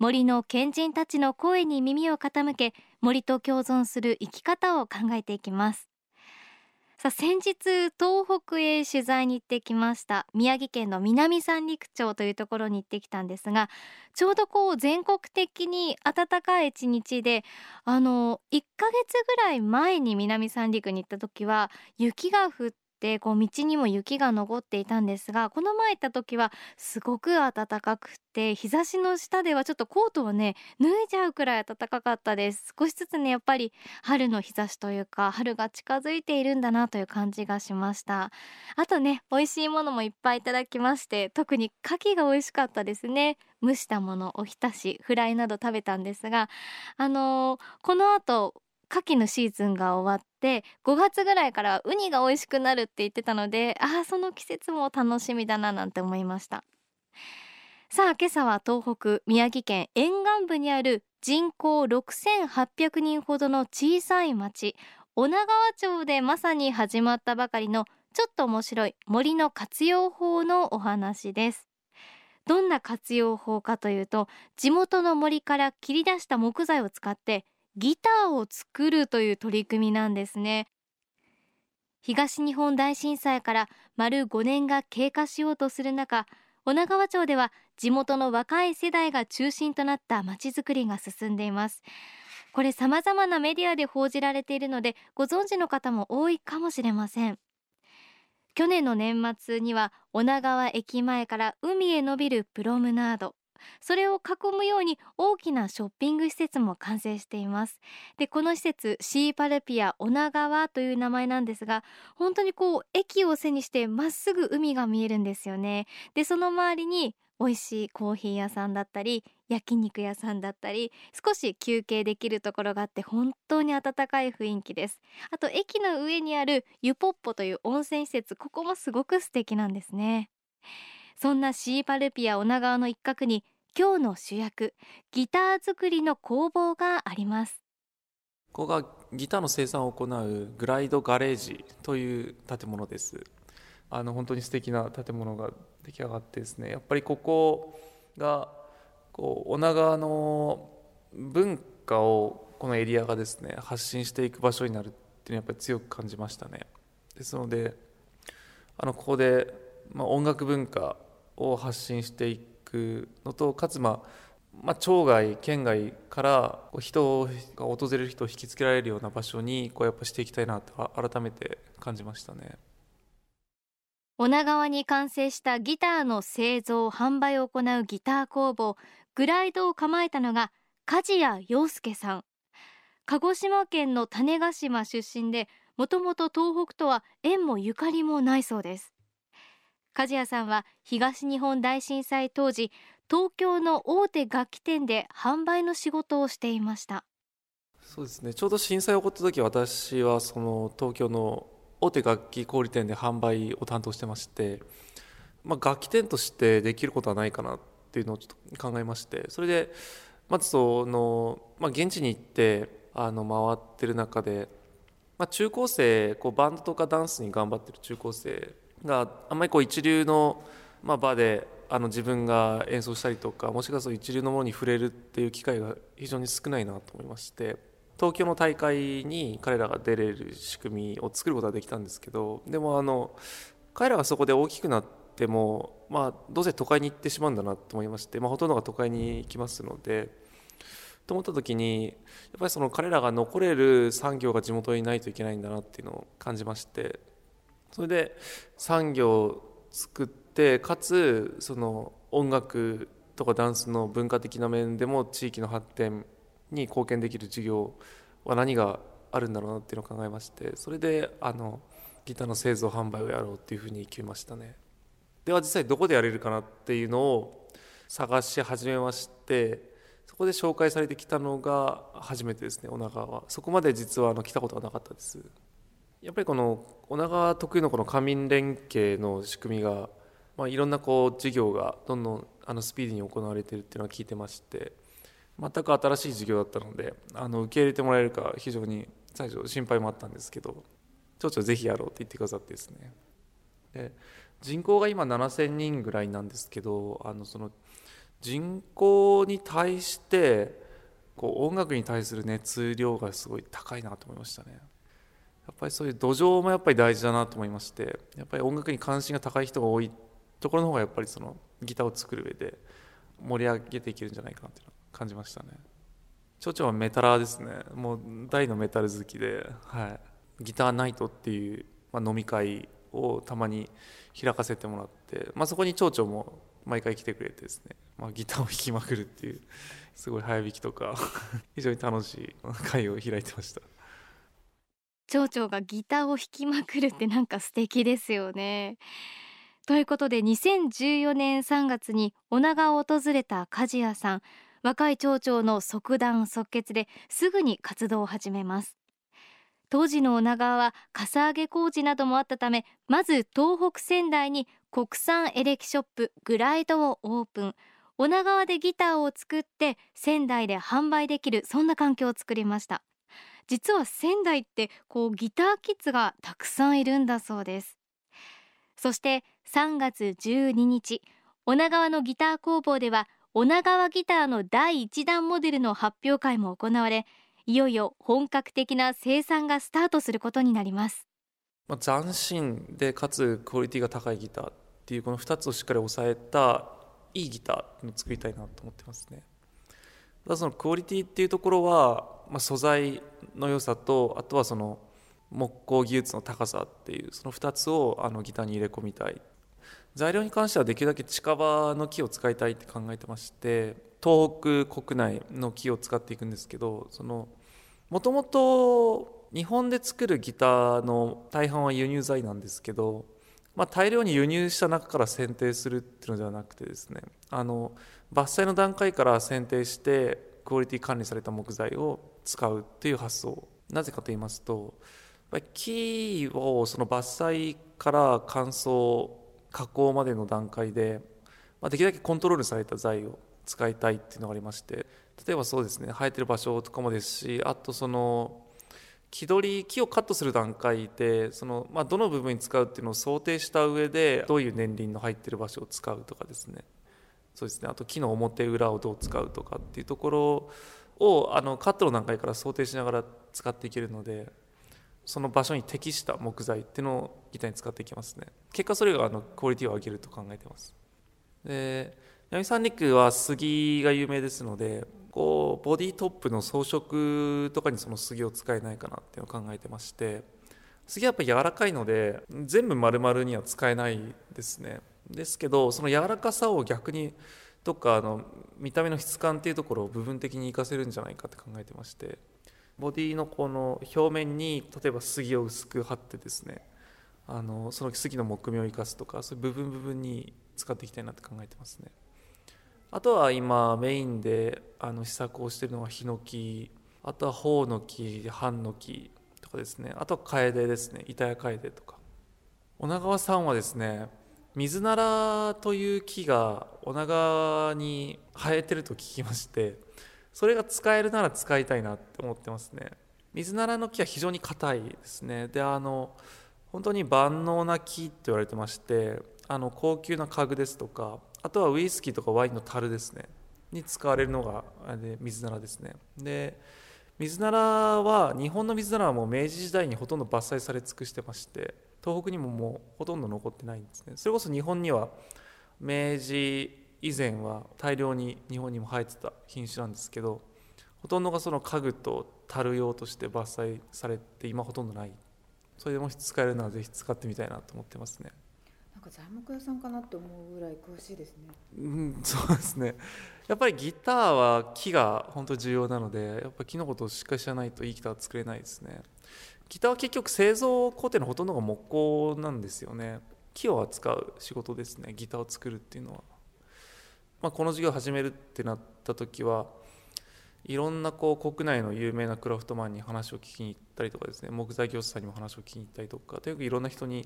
森の賢人たちの声に耳を傾け森と共存する生き方を考えていきます。さあ先日東北へ取材に行ってきました宮城県の南三陸町というところに行ってきたんですがちょうどこう全国的に暖かい一日であの1ヶ月ぐらい前に南三陸に行った時は雪が降ってってこう道にも雪が残っていたんですがこの前行った時はすごく暖かくて日差しの下ではちょっとコートをね脱いじゃうくらい暖かかったです。少しずつねやっぱり春の日差しというか春が近づいているんだなという感じがしました。あとね美味しいものもいっぱいいただきまして特に牡蠣が美味しかったですね。蒸したものおひたしフライなど食べたんですがあのー、この後牡蠣のシーズンが終わって5月ぐらいからウニが美味しくなるって言ってたのでああその季節も楽しみだななんて思いましたさあ今朝は東北宮城県沿岸部にある人口6800人ほどの小さい町女川町でまさに始まったばかりのちょっと面白い森の活用法のお話ですどんな活用法かというと地元の森から切り出した木材を使ってギターを作るという取り組みなんですね。東日本大震災から丸5年が経過しようとする中女川町では地元の若い世代が中心となったまちづくりが進んでいます。これ様々なメディアで報じられているのでご存知の方も多いかもしれません。去年の年末には女川駅前から海へ延びるプロムナードそれを囲むように大きなショッピング施設も完成しています。でこの施設シーパルピア女川という名前なんですが本当にこう駅を背にしてまっすぐ海が見えるんですよね。でその周りに美味しいコーヒー屋さんだったり焼肉屋さんだったり少し休憩できるところがあって本当に温かい雰囲気です。あと駅の上にあるユポッポという温泉施設ここもすごく素敵なんですね。そんなシーパルピア女川の一角に今日の主役ギター作りの工房があります。ここがギターの生産を行うグライドガレージという建物です。あの本当に素敵な建物が出来上がってですねやっぱりここがこう女川の文化をこのエリアがですね発信していく場所になるっていうのはやっぱり強く感じましたね。ですのであのここで、まあ、音楽文化を発信していくのとかつまあまあ、町外県外から人が訪れる人を引きつけられるような場所にこうやっぱしていきたいなと改めて感じましたね。女川に完成したギターの製造販売を行うギター工房グライドを構えたのが梶谷陽介さん。鹿児島県の種子島出身でもともと東北とは縁もゆかりもないそうです。梶谷さんは東日本大震災当時東京の大手楽器店で販売の仕事をしていました。そうですね。ちょうど震災起こった時私はその東京の大手楽器小売店で販売を担当してまして、まあ、楽器店としてできることはないかなっていうのをちょっと考えましてそれでまずその、まあ、現地に行ってあの回ってる中で、まあ、中高生こうバンドとかダンスに頑張ってる中高生があんまりこう一流の、まあ、場であの自分が演奏したりとかもしかすると一流のものに触れるっていう機会が非常に少ないなと思いまして東京の大会に彼らが出れる仕組みを作ることができたんですけどでもあの彼らがそこで大きくなっても、まあ、どうせ都会に行ってしまうんだなと思いまして、まあ、ほとんどが都会に行きますので。と思った時にやっぱりその彼らが残れる産業が地元にないといけないんだなっていうのを感じましてそれで産業を作ってかつその音楽とかダンスの文化的な面でも地域の発展に貢献できる事業は何があるんだろうなっていうのを考えましてそれであのギターの製造販売をやろうっていうふうに決めましたね。では実際どこでやれるかなっていうのを探し始めましてそこで紹介されてきたのが初めてですね女川。はそこまで実はあの来たことがなかったです。やっぱりこの女川特有のこの官民連携の仕組みが、まあ、いろんなこう事業がどんどんあのスピーディーに行われているっていうのは聞いてまして全く新しい事業だったのであの受け入れてもらえるか非常に最初心配もあったんですけど町長ぜひやろうって言ってくださってですね。で人口が今7000人ぐらいなんですけどあのその人口に対してこう音楽に対する熱量がすごい高いなと思いましたね。っぱりそういう土壌もやっぱり大事だなと思いましてやっぱり音楽に関心が高い人が多いところの方がやっぱりそのギターを作る上で盛り上げていけるんじゃないかなっていうのは感じましたね。町長はメタラーですね。もう大のメタル好きで、はい、ギターナイトっていう、まあ、飲み会をたまに開かせてもらって、まあ、そこに町長も毎回来てくれてですね、まあ、ギターを弾きまくるっていうすごい早弾きとか 非常に楽しい会を開いてました。町長がギターを弾きまくるってなんか素敵ですよね。ということで2014年3月に女川を訪れた梶谷さん若い町長の即断即決ですぐに活動を始めます。当時の女川はかさ上げ工事などもあったためまず東北仙台に国産エレキショップグライドをオープン。女川でギターを作って仙台で販売できるそんな環境を作りました。実は仙台ってこうギターキッズがたくさんいるんだそうです。そして3月12日女川のギター工房では女川ギターの第1弾モデルの発表会も行われいよいよ本格的な生産がスタートすることになります。まあ、斬新でかつクオリティが高いギターっていうこの2つをしっかり抑えたいいギターを作りたいなと思ってますね。ただそのクオリティっていうところは、まあ、素材の良さとあとはその木工技術の高さっていうその2つをあのギターに入れ込みたい。材料に関してはできるだけ近場の木を使いたいって考えてまして東北国内の木を使っていくんですけどそのもともと日本で作るギターの大半は輸入材なんですけど、まあ、大量に輸入した中から選定するっていうのではなくてですねあの伐採の段階から選定してクオリティ管理された木材を使うっていう発想。なぜかと言いますと木をその伐採から乾燥加工までの段階で、まあ、できるだけコントロールされた材を使いたいっていうのがありまして例えばそうですね生えてる場所とかもですしあとその木取り木をカットする段階でその、まあ、どの部分に使うっていうのを想定した上でどういう年輪の入ってる場所を使うとかですね。そうですね。あと木の表裏をどう使うとかっていうところをあのカットの段階から想定しながら使っていけるのでその場所に適した木材っていうのをギターに使っていきますね。結果それがあのクオリティを上げると考えてます。で南三陸は杉が有名ですのでこうボディトップの装飾とかにその杉を使えないかなっていうのを考えてまして杉はやっぱり柔らかいので全部丸々には使えないですね。ですけどその柔らかさを逆にどっかあの見た目の質感っていうところを部分的に活かせるんじゃないかって考えてましてボディのこの表面に例えば杉を薄く貼ってですねあのその杉の木目を生かすとかそういう部分部分に使っていきたいなって考えてますね。あとは今メインであの試作をしてるのはヒノキあとはホウノキハンノキとかですねあとはカエデですね板谷カエデとか。女川さんはですね水ならという木が女川に生えてると聞きましてそれが使えるなら使いたいなって思ってますね。水ならの木は非常に硬いですね。であの本当に万能な木って言われてましてあの高級な家具ですとかあとはウイスキーとかワインの樽ですね。に使われるのがあれ水ならですね。で水ならは日本の水ならはもう明治時代にほとんど伐採され尽くしてまして東北にももうほとんど残ってないんですね。それこそ日本には明治以前は大量に日本にも生えてた品種なんですけどほとんどがその家具と樽用として伐採されて今ほとんどない。それでもし使えるならぜひ使ってみたいなと思ってますね。なんか材木屋さんかなと思うぐらい詳しいですね。うん そうですね。やっぱりギターは木が本当に重要なのでやっぱ木のことをしっかり知らないといいギターは作れないですねギターは結局製造工程のほとんどが木工なんですよね。木を扱う仕事ですね。ギターを作るっていうのは。まあ、この授業始めるってなった時はいろんなこう国内の有名なクラフトマンに話を聞きに行ったりとかですね。木材業者さんにも話を聞きに行ったりとかとにかくいろんな人に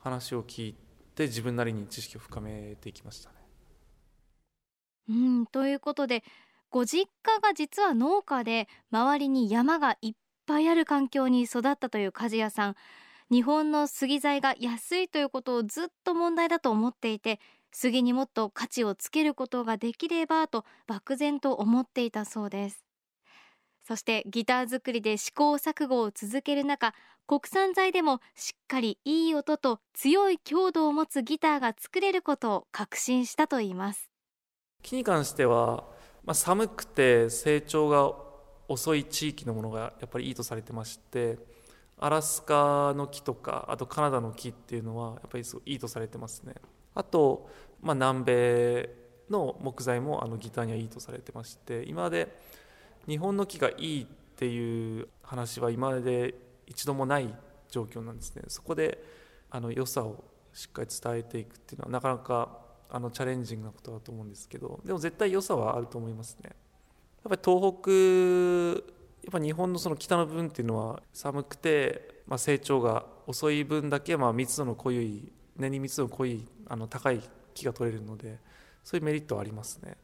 話を聞いて自分なりに知識を深めていきましたね。うんということでご実家が実は農家で周りに山がいっぱいある環境に育ったという鍛冶屋さん。日本の杉材が安いということをずっと問題だと思っていて杉にもっと価値をつけることができればと漠然と思っていたそうです。そしてギター作りで試行錯誤を続ける中国産材でもしっかりいい音と強い強度を持つギターが作れることを確信したといいます。木に関しては、まあ、寒くて成長が遅い地域のものがやっぱりいいとされてましてアラスカの木とかあとカナダの木っていうのはやっぱりすごいいいとされてますね。あと、まあ、南米の木材もあのギターにはいいとされてまして今まで日本の木がいいっていう話は今まで一度もない状況なんですね。そこであの良さをしっかり伝えていくっていうのはなかなかあのチャレンジングなことだと思うんですけどでも絶対良さはあると思いますね。やっぱり東北やっぱ日本のその北の部分っていうのは寒くて、まあ、成長が遅い分だけまあ密度の濃い根に密度の濃いあの高い木が取れるのでそういうメリットはありますね。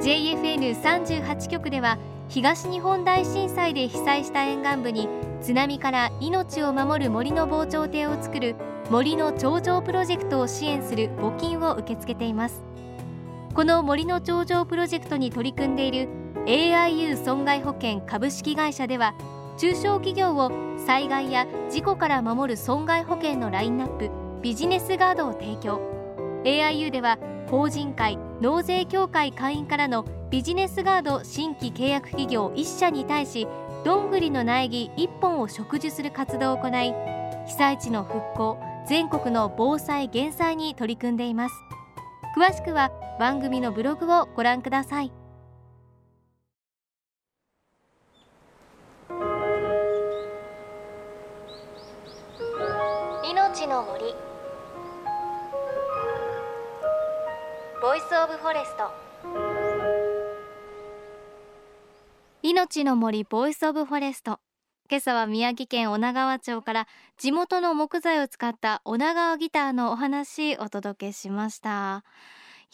JFN38 局では東日本大震災で被災した沿岸部に津波から命を守る森の防潮堤を作る森の頂上プロジェクトを支援する募金を受け付けています。この森の頂上プロジェクトに取り組んでいる AIU 損害保険株式会社では中小企業を災害や事故から守る損害保険のラインナップビジネスガードを提供。AIU では法人会納税協会会員からのビジネスガード新規契約企業1社に対しどんぐりの苗木1本を植樹する活動を行い被災地の復興全国の防災減災に取り組んでいます。詳しくは番組のブログをご覧ください。命の森。 Voice of Forest。命の森 Voice of Forest 今朝は宮城県女川町から地元の木材を使った女川ギターのお話お届けしました。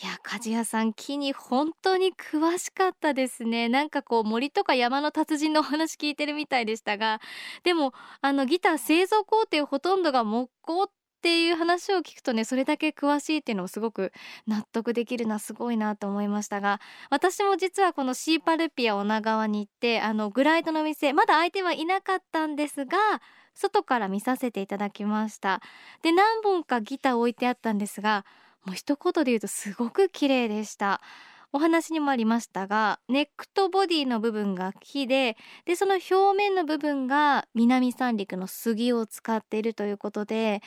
いや鍛冶屋さん木に本当に詳しかったですね。なんかこう森とか山の達人のお話聞いてるみたいでしたがでもあのギター製造工程ほとんどが木工っていう話を聞くとねそれだけ詳しいっていうのもすごく納得できるなすごいなと思いましたが私も実はこのシーパルピア女川に行ってあのグライドの店まだ相手はいなかったんですが外から見させていただきました。で何本かギター置いてあったんですがもう一言で言うとすごく綺麗でした。お話にもありましたがネックとボディの部分が木ででその表面の部分が南三陸の杉を使っているということで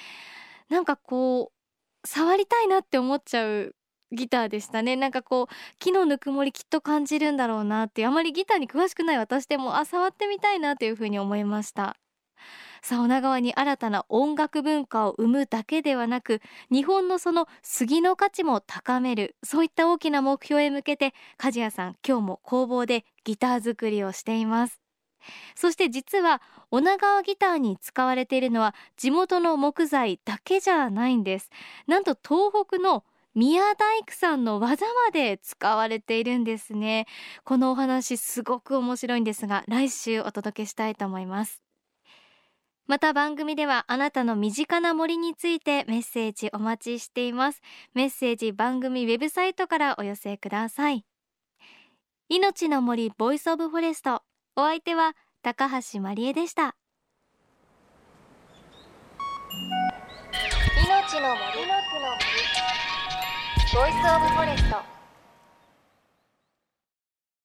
なんかこう触りたいなって思っちゃうギターでしたね。なんかこう木のぬくもりきっと感じるんだろうなってあまりギターに詳しくない私でもあ触ってみたいなというふうに思いました。さあ女川に新たな音楽文化を生むだけではなく日本のその杉の価値も高めるそういった大きな目標へ向けて梶谷さん今日も工房でギター作りをしています。そして実は女川ギターに使われているのは地元の木材だけじゃないんです。なんと東北の宮大工さんの技まで使われているんですね。このお話すごく面白いんですが来週お届けしたいと思います。また番組ではあなたの身近な森についてメッセージお待ちしています。メッセージ番組ウェブサイトからお寄せください。命の森 Voice of Forest。お相手は高橋まりえでした。命の森。の森。 Voice of Forest。